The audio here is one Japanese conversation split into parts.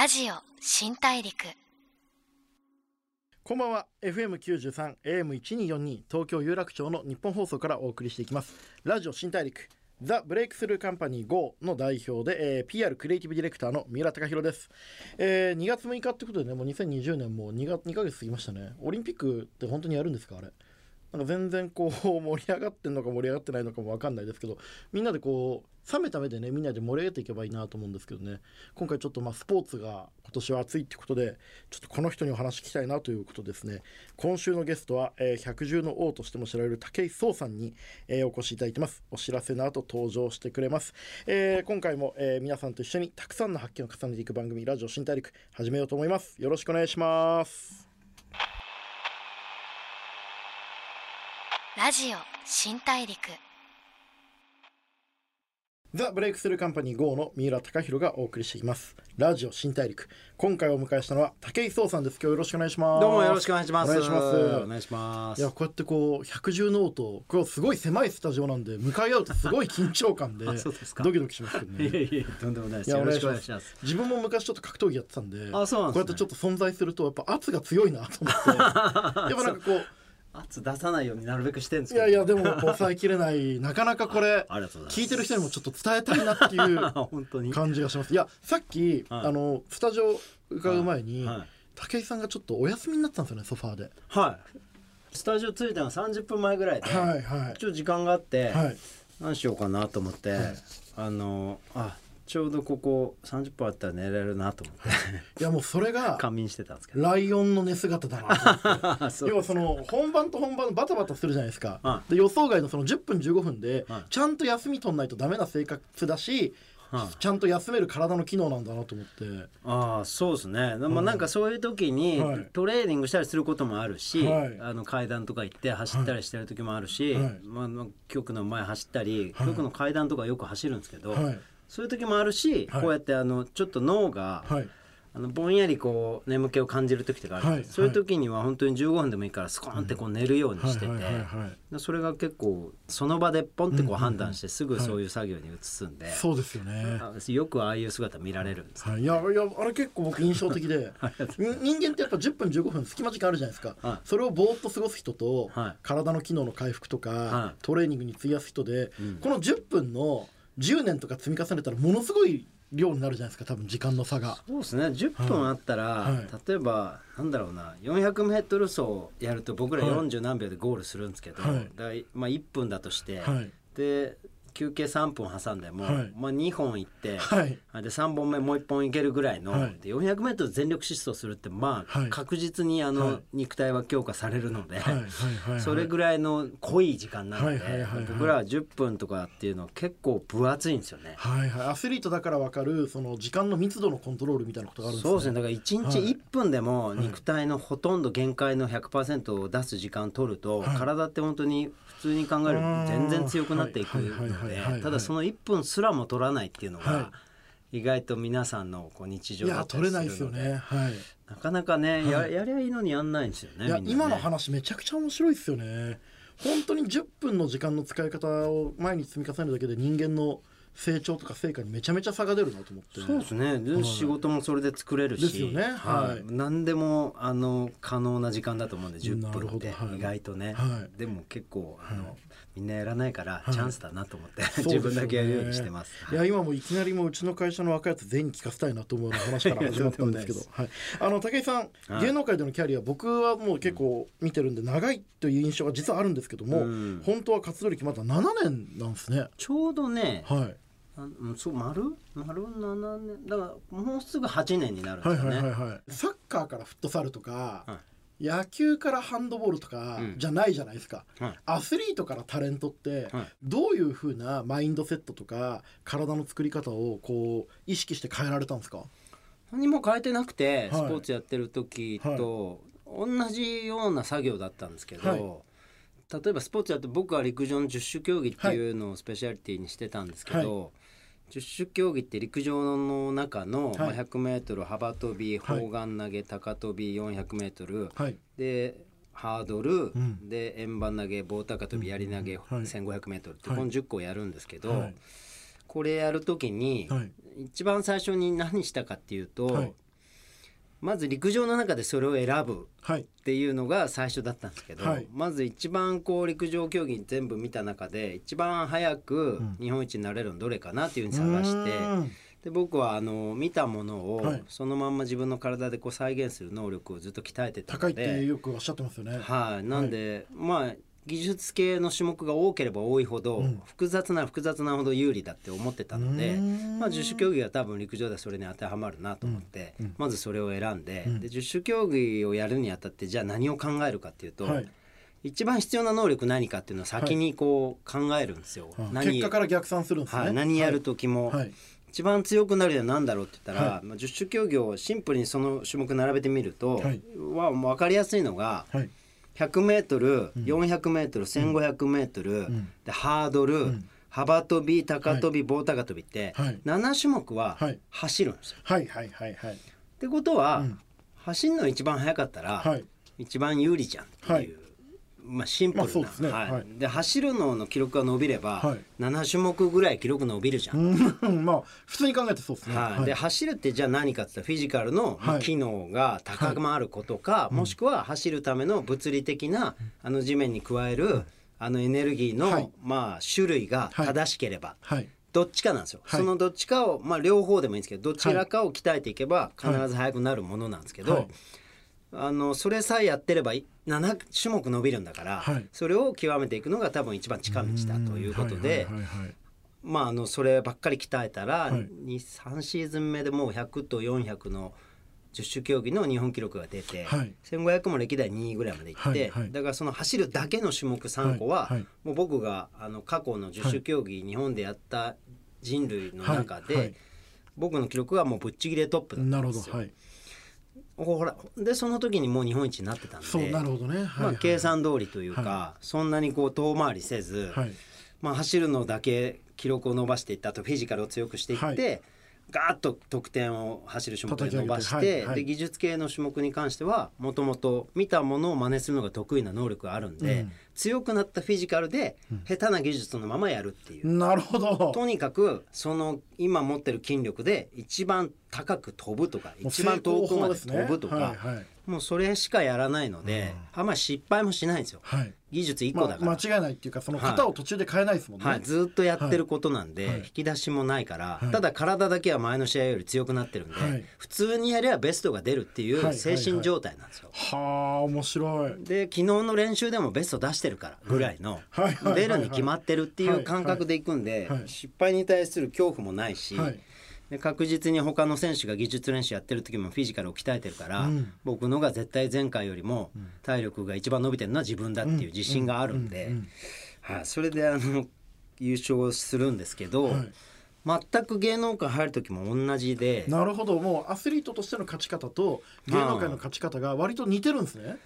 ラジオ新大陸。こんばんは。FM93 AM1242 東京有楽町の日本放送からお送りしていきます。ラジオ新大陸ザ・ブレイクスルーカンパニー GO の代表で、えー PR クリエイティブディレクターの三浦貴弘です、えー2月6日ってことでねもう2020年もう 2, 月2ヶ月過ぎましたね。オリンピックって本当にやるんですかあれ？なんか全然こう盛り上がってんのか盛り上がってないのかも分かんないですけどみんなでこう冷めた目でねみんなで盛り上げていけばいいなと思うんですけどね。今回ちょっとまあスポーツが今年は熱いってことでちょっとこの人にお話聞きたいなということですね。今週のゲストは、えー百獣の王としても知られる武井壮さんに、えーお越しいただいてます。お知らせの後登場してくれます、えー今回も、えー皆さんと一緒にたくさんの発見を重ねていく番組ラジオ新大陸始めようと思います。よろしくお願いします。ラジオ新大陸。ザ・ブレイクスルーカンパニー GO の三浦貴弘がお送りしています。ラジオ新大陸。今回お迎えしたのは武井壮さんです。今日よろしくお願いします。どうもよろしくお願いします。お願いします。お願いします。いやこうやってこう百獣の王とこれすごい狭いスタジオなんで向かい合うとすごい緊張感で あそうですか。ドキドキしますけどいねやいやとんでもないです。よろしくおお願いしま願いします。自分も昔ちょっと格闘技やってたんであそうなんですね。こうやってちょっと存在するとやっぱ圧が強いなと思って。やっぱなんかこう圧出さないようになるべくしてるんですいけど。やいやでも抑えきれない。なかなかこれ。聞いてる人にもちょっと伝えたいなっていうあ 本当に。感じがします。いやさっき、はい。あのスタジオ伺う前に、はい。武井さんがちょっとお休みになってたんですよねソファーで。はい。スタジオ着いたの30分前ぐらいで、はいはいちょっと時間があって、はい。何しようかなと思って、はい。あのあちょうどここ30分あったら寝れるなと思って。いやもうそれが仮眠してたんですけど。ライオンの寝姿だなと 要はその本番と本番バタバタするじゃないですか、はで予想外のその10分15分ではい。ちゃんと休み取んないとダメな生活だし、はい。ちゃんと休める体の機能なんだなと思って。ああそうですね。でもなんかそういう時にはい。トレーニングしたりすることもあるし、はい。あの階段とか行って走ったりしてる時もあるし、はい。まあまあ、局の前走ったり、はい。局の階段とかよく走るんですけど、はいそういう時もあるし、はい。こうやってあのちょっと脳が、はい。あのぼんやりこう眠気を感じる時とかあるはい。そういう時には本当に15分でもいいからスコーンってこう寝るようにしてて、それが結構その場でポンってこう判断してすぐそうい。う作業に移すんで、そうですよね、あよくああいう姿見られるんですよはい、いやいやあれ結構僕印象的でに 人間ってやっぱ10分15分隙間時間あるじゃないですか、はい。それをぼーっと過ごす人と、はい。体の機能の回復とか、はい。トレーニングに費やす人で、うん。この10分の10年とか積み重ねたらものすごい量になるじゃないですか多分時間の差が。そうですね。10分あったら、はい。例えばなんだろうな 400m 走やると僕らはい。40何秒でゴールするんですけど、はい。だいまあ、1分だとして、はい。で休憩3分挟んでも、はい。まあ、2本行って、はい。で3本目もう1本いけるぐらいの、はい。で 400m 全力疾走するってまあ、はい。確実にあの、はい。肉体は強化されるので、それぐらいの濃い時間なので、僕らは10分とかっていうのは結構分厚いんですよね。はい。はい。アスリートだから分かるその時間の密度のコントロールみたいなことがあるんですね。そうですね。だから1日はい。1分でも肉体のほとんど限界の100%を出す時間を取ると、はい。体って本当に普通に考えると全然強くなっていく。はい。はい。はいでただその1分すらも取らないっていうのはが意外と皆さんのこう日常いだったりすや取れないでするのでよね。はい。なかなかね、はい。ややりゃいいのにやんないんですよねね。今の話めちゃくちゃ面白いですよね。本当に10分の時間の使い方を毎日積み重ねるだけで人間の成長とか成果にめちゃめちゃ差が出るなと思って。そうですね、ではい。仕事もそれで作れるし。ですよね。はい。何でもあの可能な時間だと思うんで10なる分って意外とね、はい。でも結構あの、はいみんなやらないからい。チャンスだなと思って、ね。自分だけやるようにしてます。い。や今もいきなりもううちの会社の若いやつ全員に聞かせたいなと思う話から始まったんですけど。はい、あの武井さん、はい。芸能界でのキャリア僕はもう結構見てるんで長いという印象が実はあるんですけども、うん。本当は活動歴まだ7年なんですね。ちょうどね、はい。あうんそう丸？丸7年だからもうすぐ8年になるんではいはいすよね。はいはい。サッカーからフットサルとか、は野球からハンドボールとかうん。じゃないじゃないですか、はい。アスリートからタレントってはい。どういうふうなマインドセットとか体の作り方をこう意識して変えられたんですか？何も変えてなくて、はい。スポーツやってる時と同じような作業だったんですけど、はい。例えばスポーツやって僕は陸上の十種競技っていうのをスペシャリティにしてたんですけど、十種競技って陸上の中の、まあ、100m 幅跳びはい。砲丸投げ高跳び 400m、はい。でハードル、ん。で円盤投げ棒高跳びやり投げ、はい。1500m ってはい。この10個やるんですけど、はい。これやる時に、はい。一番最初に何したかっていうと、はいまず陸上の中でそれを選ぶはい。っていうのが最初だったんですけど、はい。まず一番こう陸上競技全部見た中で一番早く日本一になれるのどれかなっていうふうに探して、うん。で僕はあの見たものをはい。そのまんま自分の体でこう再現する能力をずっと鍛えてた高いってので、よくおっしゃってますよね。はい、なんで、まあ技術系の種目が多ければ多いほど、複雑なら複雑なほど有利だって思ってたので、うん。まあ、十種競技は多分陸上ではそれに当てはまるなと思って、まずそれを選んで,、で十種競技をやるにあたってじゃあ何を考えるかっていうと、はい。一番必要な能力何かっていうのを先にこう考えるんですよ。あ何結果から逆算するんですね、はい、何やる時も、はい。一番強くなるには何だろうって言ったら、はまあ、十種競技をシンプルにその種目並べてみると、は分かりやすいのが、はい 100m、400m、1500m、でハードル、幅跳び高跳び、棒高跳びって、はい。7種目ははい。走るんですよ。はいはいはいはい。ってことは、走るの一番速かったら、はい。一番有利じゃんっていう、はいまあ、シンプルな、まあね。はい。はい。で走るのの記録が伸びれば、はい。7種目ぐらい記録伸びるじゃん。うん。まあ普通に考えてそうですね。はい、で走るってじゃあ何かって言ったらフィジカルの機能が高まることか、もしくは走るための物理的なあの地面に加えるあのエネルギーの、はい。まあ種類が正しければ、はい。どっちかなんですよ、はい。そのどっちかをまあ両方でもいいんですけどどちらかを鍛えていけば必ず速くなるものなんですけど、はい。あのそれさえやってればい7種目伸びるんだから、はい。それを極めていくのが多分一番近道だということで。まあ、あのそればっかり鍛えたら、はい。23シーズン目でもう100と400の十種競技の日本記録が出て、はい。1500も歴代2位ぐらいまでいって、はいはい。だからその走るだけの種目3個は、はいはい。もう僕があの過去の十種競技、日本でやった人類の中で、僕の記録はもうぶっちぎりでトップだったなんるほですよ。ど。はいほらでその時にもう日本一になってたんでそうなるほどね。はいまあ、はい。計算通りというか、はそんなにこう遠回りせず、はい。まあ、走るのだけ記録を伸ばしていったとフィジカルを強くしていって、はい。ガーッと得点を走る種目で伸ばして、で技術系の種目に関してはもともと見たものを真似するのが得意な能力があるんで、うん強くなったフィジカルで下手な技術のままやるっていう。なるほど。とにかくその今持ってる筋力で一番高く飛ぶとか一番遠くまで飛ぶとか、はいはい。もうそれしかやらないので、あんまり失敗もしないんですよ。はい。技術1個まあだから、間違いないっていうかその型を途中で変えないですもんね。はい、ずっとやってることなんで、はい。引き出しもないから、はい。ただ体だけは前の試合より強くなってるんで、はい。普通にやればベストが出るっていはいう精神状態なんですよ。はあ面白い。で昨日の練習でもベスト出してるからぐらいの、出るに決まってるっていう感覚でいくんで、失敗に対する恐怖もないし、はい。で確実に他の選手が技術練習やってる時もフィジカルを鍛えてるから、うん。僕のが絶対前回よりも体力が一番伸びてるのは自分だっていう自信があるんで、はい、それであの優勝するんですけど、はい。全く芸能界入る時も同じで。なるほど。もうアスリートとしての勝ち方と芸能界の勝ち方が割と似てるんですね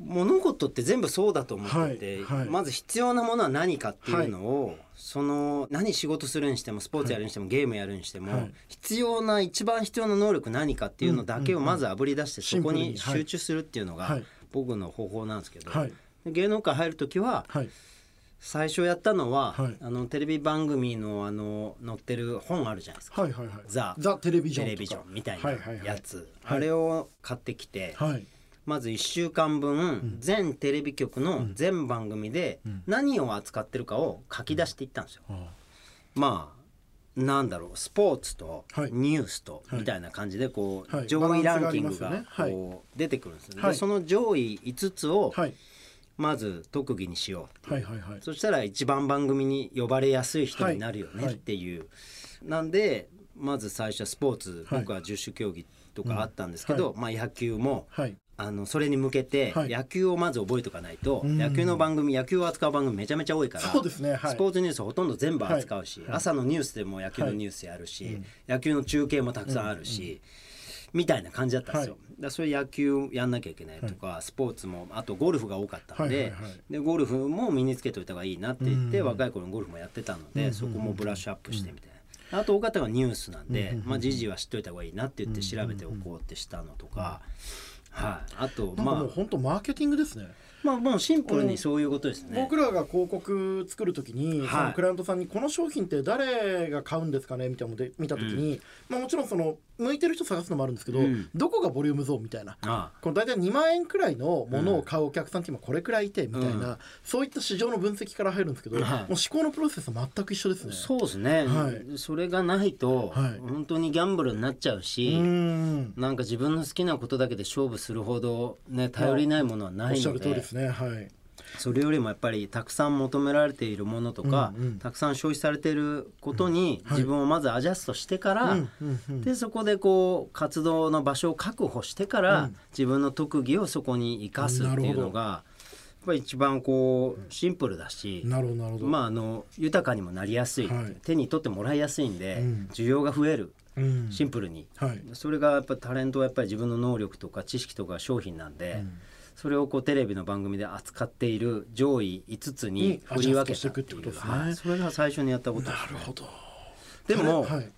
物事って全部そうだと思ってて、はいはい。まず必要なものは何かっていうのを、その何仕事するにしてもスポーツやるにしても、ゲームやるにしても、はい。必要な一番必要な能力何かっていうのだけをまずあぶり出して、そこに集中するっていうのがはい。僕の方法なんですけど、芸能界入る時ははい。最初やったのは、はい。あのテレビ番組のあの載ってる本あるじゃないですか。はいはいはい。ザ。ザテレビジョンみたいなはいはいはい。やつ、はい。あれを買ってきて、はいまず1週間分、全テレビ局の全番組で何を扱ってるかを書き出していったんですよ。あまあなんだろうスポーツとはい。ニュースとはい。みたいな感じでこう、はい。上位ランキングがこう出てくるんですでその上位5つをはい。まず特技にしようっていうはいはいはい。そしたら一番番組に呼ばれやすい人になるよねはい。っていう、なんでまず最初はスポーツ、はい。僕は十種競技とかあったんですけど、うまあ、野球もはいあのそれに向けてはい。野球をまず覚えておかないと、ん。野球の番組野球を扱う番組めちゃめちゃ多いからそうですね。はい。スポーツニュースほとんど全部扱うし、はい。はい朝のニュースでも野球のニュースやるし、野球の中継もたくさんあるし、みたいな感じだったんですよ。はい。だそれ野球やんなきゃいけないとか、スポーツもあとゴルフが多かったんで,、はいはいはい。でゴルフも身につけといた方がいいなって言って、うん若い頃にゴルフもやってたので、そこもブラッシュアップしてみたいな。あと多かったのがニュースなんで、まあ、時事は知っといた方がいいなって言って調べておこうってしたのとか、はい、あとなんかまあ。もう本当マーケティングですね。まあもうシンプルにそういうことですね。僕らが広告作るときに、はい。そのクライアントさんにこの商品って誰が買うんですかね？みたいなので見たときに、まあ、もちろんその向いてる人探すのもあるんですけど、うん。どこがボリュームゾーンみたいな。あこの大体2万円くらいのものを買うお客さんって今これくらいいてみたいな、うん。そういった市場の分析から入るんですけど、はい。もう思考のプロセスは全く一緒ですね。そうですね、はい。それがないと、はい。本当にギャンブルになっちゃううし、ーん。なんか自分の好きなことだけで勝負するほど、ね、頼りないものはおないのっしゃる通りでですね。はい。それよりもやっぱりたくさん求められているものとか、うんうん。たくさん消費されていることに自分をまずアジャストしてから、うんうんうん。でそこでこう活動の場所を確保してから、うん。自分の特技をそこに生かすっていうのがやっぱり一番こうシンプルだし、なるほど。なるほど。まああの豊かにもなりやすい、はい。手に取ってもらいやすいんで、うん。需要が増えるうん。シンプルに、はい。それがやっぱタレントはやっぱり自分の能力とか知識とか商品なんで、それをこうテレビの番組で扱っている上位5つに振り分けたっていう。はい。それが最初にやったことなでするほど。でも、はい。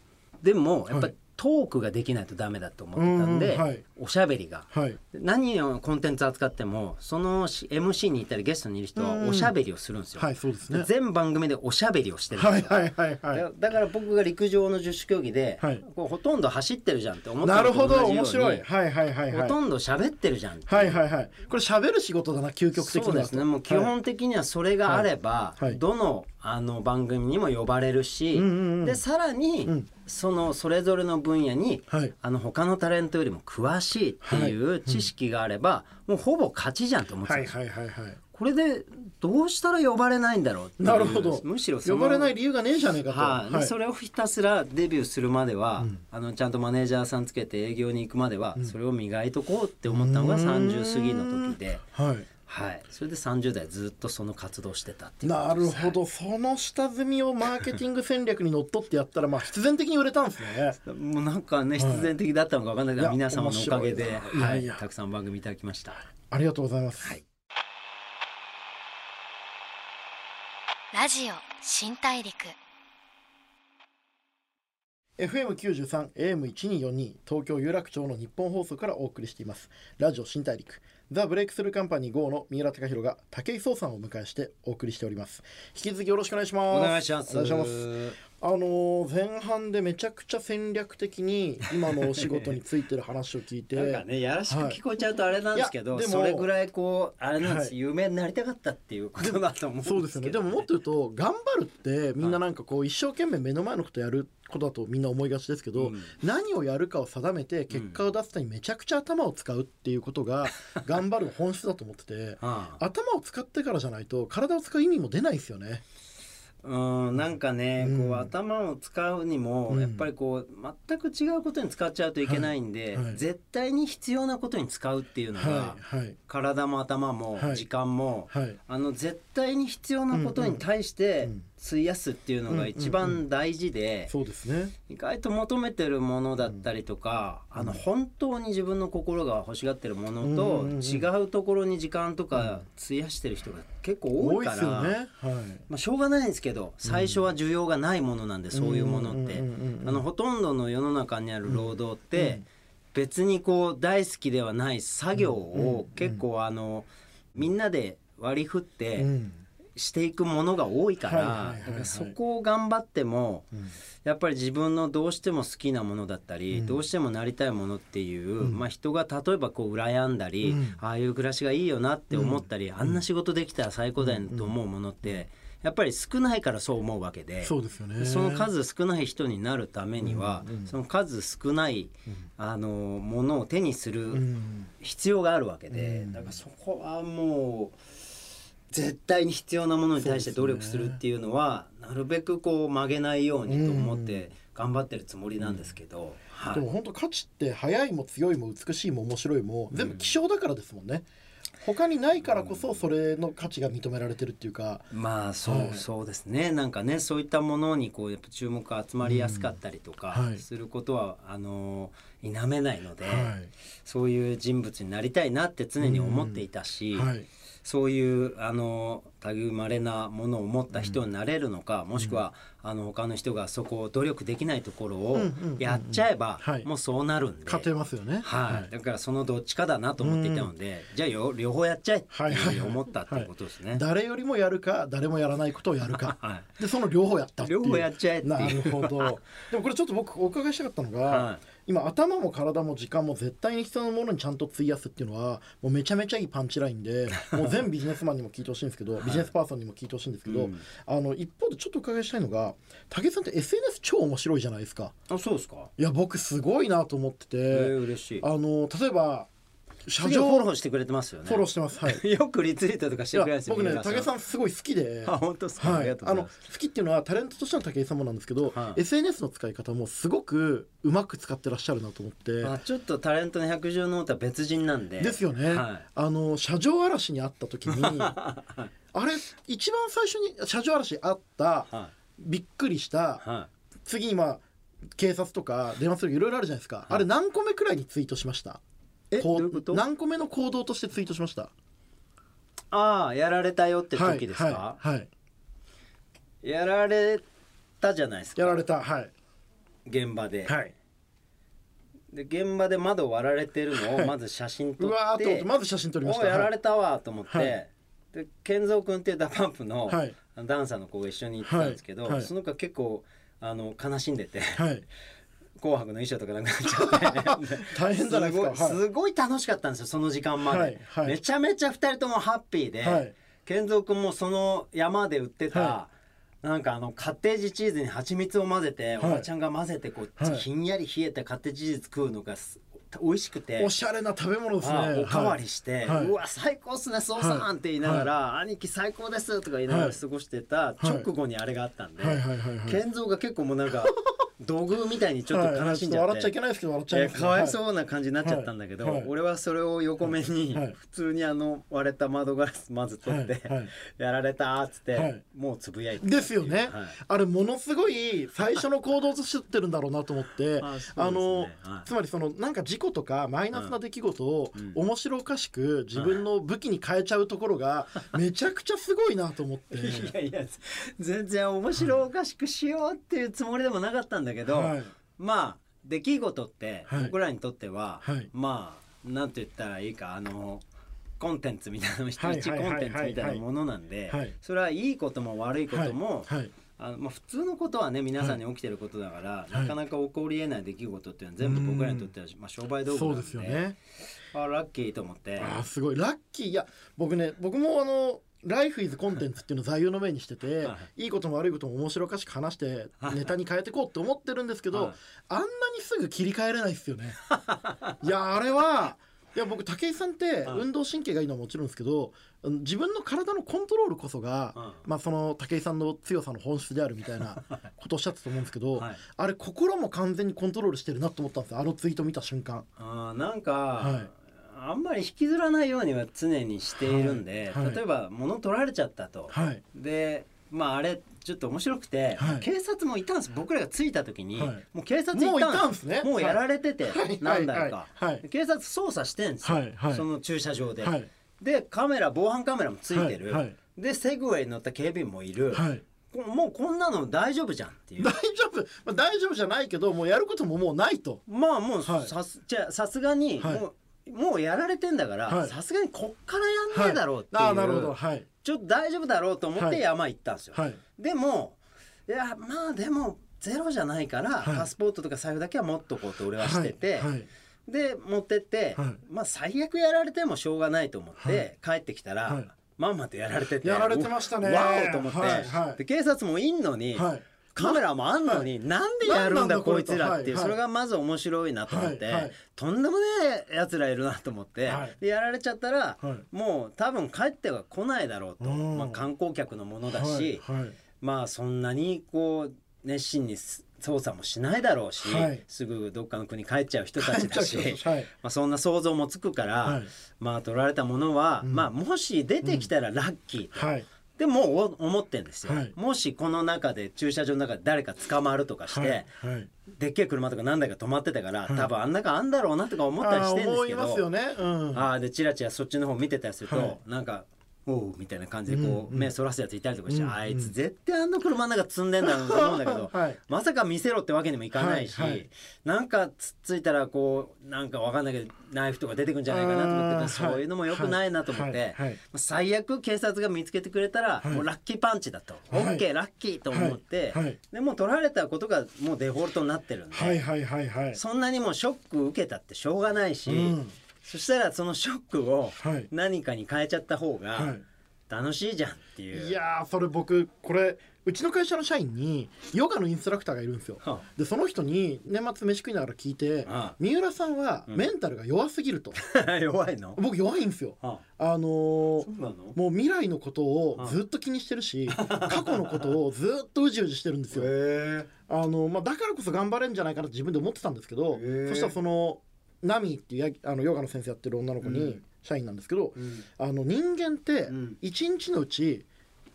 でもやっぱはい。りトークができないとダメだと思ってたんで、うんはいおしゃべりが。はい。何をコンテンツ扱ってもそのし MC にいたりゲストにいる人はうんおしゃべりをするんですよ。はいそうですね。全番組でおしゃべりをしてるんですよ。はいはいはいはい。だだから僕が陸上の十種競技で、はいこうほとんど走ってるじゃんって思ったなるほどのと同じように面白い。はいはいはいはい。ほとんど喋ってるじゃんはいはいはい。これ喋る仕事だな究極的にはそうですねもう基本的にはそれがあれば、はいはいどのあの番組にも呼ばれるし、うんうんうんでさらに、んそのそれぞれの分野に、はい。あの他のタレントよりも詳しいっていう知識があれば、もうほぼ勝ちじゃんと思ってたんはいですよ、はいはいはい。これでどうしたら呼ばれないんだろうなるほど。むしろ呼ばれない理由がねえじゃねえかと。はい。ではい。それをひたすらデビューするまでは、あのちゃんとマネージャーさんつけて営業に行くまでは、それを磨いとこうって思ったのが30過ぎの時で、はい。はい、それで30代ずっとその活動してたっていうなるほど。その下積みをマーケティング戦略にのっとってやったらまあ必然的に売れたんですね。もうなんかね必然的だったのか分かんないけど、皆様のおかげではい。いやいや。たくさん番組いただきました。ありがとうございます。はい。ラジオ新大陸。FM93 AM1242 東京有楽町の日本放送からお送りしています。ラジオ新大陸ザ・ブレイクスルーカンパニー GO の三浦貴大が武井壮さんをお迎えしてお送りしております。引き続きよろしくお願いします。お願いします。お願いしますあのー前半でめちゃくちゃ戦略的に今のお仕事についてる話を聞いて なんかねやらしく聞こえちゃうとあれなんですけど、はい。それぐらいこうあれなんです、はい。有名になりたかったっていうことだと思うんですけど、そうですよね。でももっと言うと頑張るってみんななんかこう一生懸命目の前のことやることだとみんな思いがちですけど、うん。何をやるかを定めて結果を出すためにめちゃくちゃ頭を使うっていうことが頑張る本質だと思ってて 頭を使ってからじゃないと体を使う意味も出ないですよね。うんなんかね、うん。こう頭を使うにも、うん。やっぱりこう全く違うことに使っちゃうといけないんで、はい。はい。絶対に必要なことに使うっていうのが、はい。はい。体も頭もはい。時間も、はい。あの絶対に必要なことに対してうん。うん費やすっていうのが一番大事で、そうですね。意外と求めてるものだったりとか、あの本当に自分の心が欲しがってるものと違うところに時間とか費やしてる人が結構多多いいから。ね。はい。まあ、しょうがないんですけど最初は需要がないものなんで、そういうものって、あのほとんどの世の中にある労働って、別にこう大好きではない作業を結構あのみんなで割り振ってうんしていくものが多いからそこを頑張ってもうん。やっぱり自分のどうしても好きなものだったり、うん。どうしてもなりたいものっていう、うん。まあ、人が例えばこう羨んだり、うん。ああいう暮らしがいいよなって思ったり、あんな仕事できたら最高だよと思うものってやっぱり少ないからそう思うわけで。そうですよね。その数少ない人になるためには、うんうんその数少ない、あのものを手にすうるん。必要があるわけで、うん。だからそこはもう絶対に必要なものに対して努力するっていうのはなるべくこう曲げないようにと思って頑張ってるつもりなんですけど、はい。でも本当価値って速いも強いも美しいも面白いも全部希少だからですもんね。他にないからこそそれの価値が認められてるっていうか。まあそう、はい。そうですね。なんかねそういったものにこうやっぱ注目が集まりやすかったりとかすることは、あの否めないので、はい。そういう人物になりたいなって常に思っていたし、はい。そういうあの類まれなものを持った人になれるのか、もしくはあの他の人がそこを努力できないところをうんうんうんうん。やっちゃえばはい。もうそうなるんで、勝てますよね。はい。だからそのどっちかだなと思っていたので、じゃあよ両方やっちゃえって思ったっていうことですね。誰よりもやるか誰もやらないことをやるか。はい。でその両方やったっていう。両方やっちゃえっていう。なるほど。でもこれちょっと僕お伺いしたかったのが、は今頭も体も時間も絶対に必要なものにちゃんと費やすっていうのはもうめちゃめちゃいいパンチラインで もう全ビジネスマンにも聞いてほしいんですけど、ビジネスパーソンにも聞いてほしいんですけど、うんあの一方でちょっとお伺いしたいのが武井さんって SNS 超面白いじゃないですかあそうですか。いや僕すごいなと思ってて、えー、嬉しい。あの例えば車次上はフォローしてくれてますよね。フォローしてます。はい。よくリツイートとかしてくれるんですよ。僕ね武井さんすごい好きで。あ本当ですか？はい。あの。好きっていうのはタレントとしての武井さんもなんですけど、はい。SNS の使い方もすごくうまく使ってらっしゃるなと思って、まあちょっとタレントの百獣の王とは別人なんで。ですよね、はい。あの車上荒らしに会った時に あれ一番最初に車上荒らし会ったはびっくりした次にまあ警察とか電話するいろいろあるじゃないですか、あれ何個目くらいにツイートしました？い。えこどういうこと？何個目の行動としてツイートしました？ああやられたよって時ですか？はい、はいはい。やられたじゃないですか。やられたはい。現場で。はい。で現場で窓割られてるのはい。をまず写真撮うわーって、まず写真撮りました。おやられたわと思って、はい。で健三君っていう DA PUMP の、ダンサーの子が一緒に行ってたんですけど、その子は結構あの悲しんでて。はい「紅白」の衣装とかなくなっちゃって。大変じゃないですか。すごいはい。すごい楽しかったんですよその時間まで、はいはい。めちゃめちゃ二人ともハッピーで、はい。健三君もその山で売ってた、はなんかあのカッテージチーズに蜂蜜を混ぜて、はい。おばちゃんが混ぜてこう、はい。ひんやり冷えたカッテージチーズ食うのがす美味しくて。おしゃれな食べ物ですね。あおかわりして、はい。うわ最高っすねそうさんって言いながら、兄貴最高ですとか言いながら過ごしてた直後にあれがあったんで、はい。はい。はい。はい。健三が結構もうなんか土偶みたいにちょっと悲しんじゃって、笑っちゃいけないですけど笑っちゃいえます、ーかわいそうな感じになっちゃったんだけど、俺はそれを横目にはい。普通にあの割れた窓ガラスまず取って、やられたっつって、はい。もうつぶやいて。ですよね、はい。あれものすごい最初の行動としてってるんだろうなと思って あの、はい。つまりそのなんか事故とかマイナスな出来事をうん面白おかしく自分の武器に変えちゃうところがめちゃくちゃすごいなと思って。いやいや全然面白おかしくしようっていうつもりでもなかったんだけど、はい。まあ出来事ってはい。僕らにとっては、はい。まあなんて言ったらいいかあのコンテンツみたいな一はい一コンテンツみたいなものなんではい。それはいいことも悪いことも、あのまあ、普通のことはね皆さんに起きてることだから、い。なかなか起こりえない出来事っていうのは全部僕らにとっては、まあ、商売道具そうんなでですよね。あラッキーと思って。あーすごい。ラッキー。いや僕ね僕もあの「Life is Content」っていうのを座右の銘にしてて、、はい。いことも悪いことも面白おかしく話してはい。ネタに変えていこうって思ってるんですけど、はい。あんなにすぐ切り替えれないですよね。いやあれはいや僕武井さんってはい。運動神経がいいのはもちろんですけど自分の体のコントロールこそが、うん。まあ、その武井さんの強さの本質であるみたいな ことをおっしゃってたと思うんですけど、はい。あれ心も完全にコントロールしてるなと思ったんですよあのツイート見た瞬間。あーなんか、はいあんまり引きずらないようには常にしているんで、はい。はい。例えば物取られちゃったと、はい。でまああれちょっと面白くて、はい。警察もいたんです僕らが着いた時に、はい。もう警察いたんもういたんですね。もうやられてて、はい。何台か、はい。はい。警察捜査してんですよ、はい。はい。その駐車場で、はい。でカメラ防犯カメラもついてる、はい。はい。でセグウェイに乗った警備員もいる、もうこんなの大丈夫じゃんっていう。大丈夫、まあ、大丈夫じゃないけどもうやることももうないと。まあもうはい。さす,、じゃあさすがにはいもう、やられてんだからはい。さすがにこっからやんねえだろうっていう、ああなるほど。はい。ちょっと大丈夫だろうと思っはいて山行ったんですよ、はい。でもいやまあでもゼロじゃないから、はい。パスポートとか財布だけは持っとこうと俺はしてて、はい。はい。で持ってって、はい。まあ最悪やられてもしょうがないと思って、はい。帰ってきたら、はい。まんまとやられててやられてましたね。わおと思って、はい。はい。で警察もいんのに、はいカメラもあんのに、なんでやるんだこいつらっていう、それがまず面白いなと思って、とんでもねえやつらいるなと思って、やられちゃったら、はい。もう多分帰っては来ないだろうと、うん。まあ、観光客のものだし、まあそんなにこう熱心に捜査もしないだろうし、はい。すぐどっかの国帰っちゃう人たちだしまあ、そんな想像もつくから、はい。まあ取られたものは、うん。まあもし出てきたらラッキーと。はいでもう思ってんですよ、はい。もしこの中で駐車場の中で誰か捕まるとかして、はい。はい。でっけえ車とか何台か止まってたから、はい。多分あん中あんだろうなとか思ったりしてんですけどあー思いますよね。うん。あーでチラチラそっちの方見てたりすると、はい。なんかおうみたいな感じでこう、目そらすやついたりとかして、あいつ絶対あんな車の中積んでんだろうと思うんだけど、はい。まさか見せろってわけにもいかないし、はなんかつっついたらこうなんかわかんないけどナイフとか出てくんじゃないかなと思ってそういうのもよくないなと思って、最悪警察が見つけてくれたら、はい。もうラッキーパンチだと、はい。オッケーラッキーと思って、でもう取られたことがもうデフォルトになってるんで、はいはいはいはい。そんなにもうショック受けたってしょうがないし、うんそしたらそのショックをはい。何かに変えちゃった方がはい。楽しいじゃんっていう。いやーそれ僕これうちの会社の社員にヨガのインストラクターがいるんですよ。はあ。でその人に年末飯食いながら聞いてああ三浦さんはメンタルが弱すぎると、弱いの、僕弱いんですよ。はあ。のーもう未来のことをずっと気にしてるし 過去のことをずっとうじうじしてるんですよ。へあの、まあ、だからこそ頑張れんじゃないかなって自分で思ってたんですけどそしたらそのナミっていうやあのヨガの先生やってる女の子にうん。社員なんですけど、うん。あの人間ってうん。1日のうち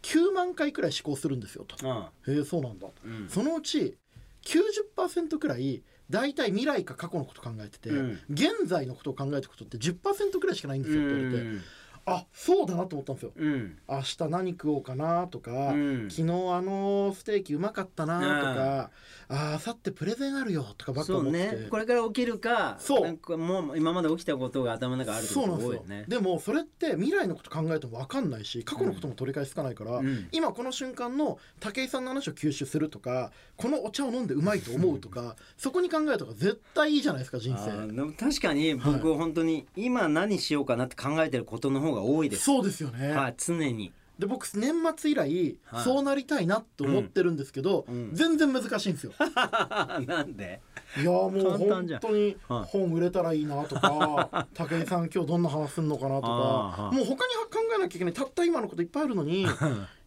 9万回くらい思考するんですよと。あへえそうなんだ、うん。そのうち90%くらい大体未来か過去のこと考えてて、うん。現在のことを考えてることって10%くらいしかないんですよって言われて、うんあそうだなと思ったんですよ。うん。明日何食おうかなとか、うん。昨日あのステーキうまかったなとか、あさってプレゼンあるよとかばっかそう思ってて、ね。これから起きるかそう。もう今まで起きたことが頭の中あるってこそうなんですいよ。ねでもそれって未来のこと考えても分かんないし過去のことも取り返しつかないから、うん。今この瞬間の武井さんの話を吸収するとかこのお茶を飲んでうまいと思うとかそこに考えるとか絶対いいじゃないですか人生。確かに僕本当に今何しようかなって考えてることの方が多いですそうですよね、はい常に。で僕年末以来、はい。そうなりたいなと思ってるんですけど、うん。全然難しいんですよ。なんで？いやもう本当にはい本売れたらいいなとか 武井さん今日どんな話すんのかなとかもう他に考えなきゃいけないたった今のこといっぱいあるのに い。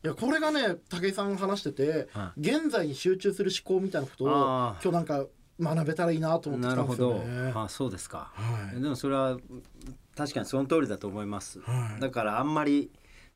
やこれがね武井さん話してては現在に集中する思考みたいなことを今日なんか学べたらいいなと思ってきたんですよなるほど。ね。あそうですか。はい。でもそれは確かにその通りだと思います、はい。だからあんまり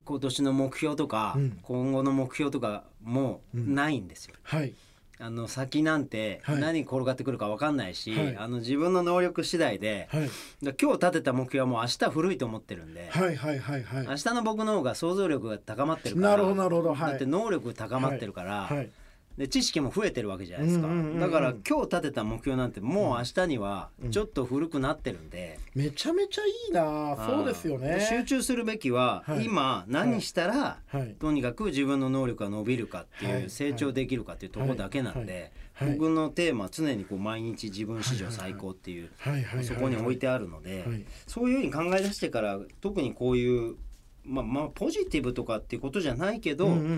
今年の目標とか、うん。今後の目標とかもないんですよ、はい。あの先なんてはい。何転がってくるか分かんないし、はい。あの自分の能力次第で、はい。だ今日立てた目標はもう明日古いと思ってるんで、はいはいはいはい。明日の僕の方が想像力が高まってるからなるほどなるほど。はい。だって能力高まってるから、はいで知識も増えてるわけじゃないですか、うんうんうんうん。だから今日立てた目標なんてもう明日にはちょっと古くなってるんで、めちゃめちゃいいなそうですよね。で集中するべきは、はい。今何したら、はい。とにかく自分の能力が伸びるかっていう、はい。成長できるかっていうところだけなんで、僕のテーマは常にこう毎日自分史上最高っていう、そこに置いてあるので、はい。そういうふうに考え出してから特にこういうまあまあポジティブとかっていうことじゃないけど、うんうんうんう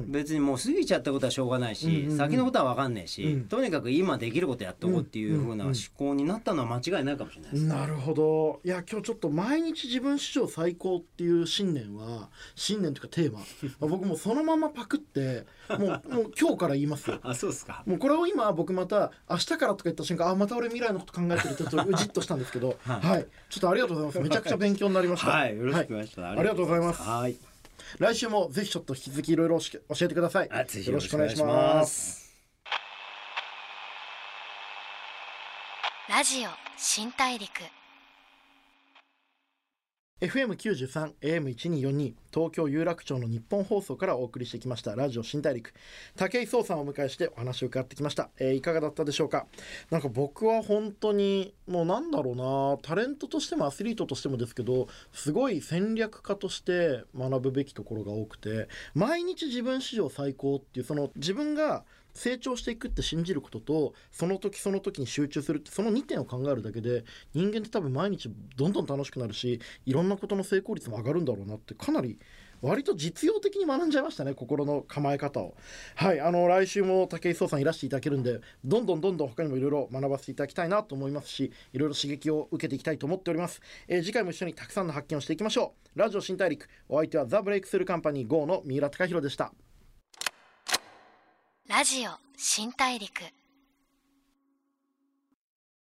ん。別にもう過ぎちゃったことはしょうがないし、うんうんうん。先のことは分かんないし、うん。とにかく今できることやっておこうっていうふうな思考になったのは間違いないかもしれないです。なるほど。いや今日ちょっと毎日自分史上最高っていう信念は信念というかテーマ。ま あ僕もうそのままパクってもうもう今日から言いますよ。あそうですか。もうこれを今僕また明日からとか言った瞬間あまた俺未来のこと考えてるってちょっとうじっとしたんですけど。ははい。い、ちょっとありがとうございます。めちゃくちゃ勉強になりました。はい、よろしくお願いします。はい。ありがとうございますはい、来週もぜひちょっと引き続きいろいろ教えてください。あぜひよろしくお願いします。ラジオ新大陸 FM93 AM1242 東京有楽町の日本放送からお送りしてきましたラジオ新大陸。武井壮さんをお迎えしてお話を伺ってきました、えーいかがだったでしょうか？なんか僕は本当にもうなんだろうなタレントとしてもアスリートとしてもですけどすごい戦略家として学ぶべきところが多くて毎日自分史上最高っていうその自分が成長していくって信じることとその時その時に集中するってその2点を考えるだけで人間って多分毎日どんどん楽しくなるしいろんなことの成功率も上がるんだろうなってかなり割と実用的に学んじゃいましたね心の構え方を。はいあの来週も武井壮さんいらしていただけるんでどんどんどんどん他にもいろいろ学ばせていただきたいなと思いますしいろいろ刺激を受けていきたいと思っております、えー次回も一緒にたくさんの発見をしていきましょう。ラジオ新大陸お相手はザ・ブレイクスルーカンパニー GO の三浦貴大でした。ラジオ新大陸。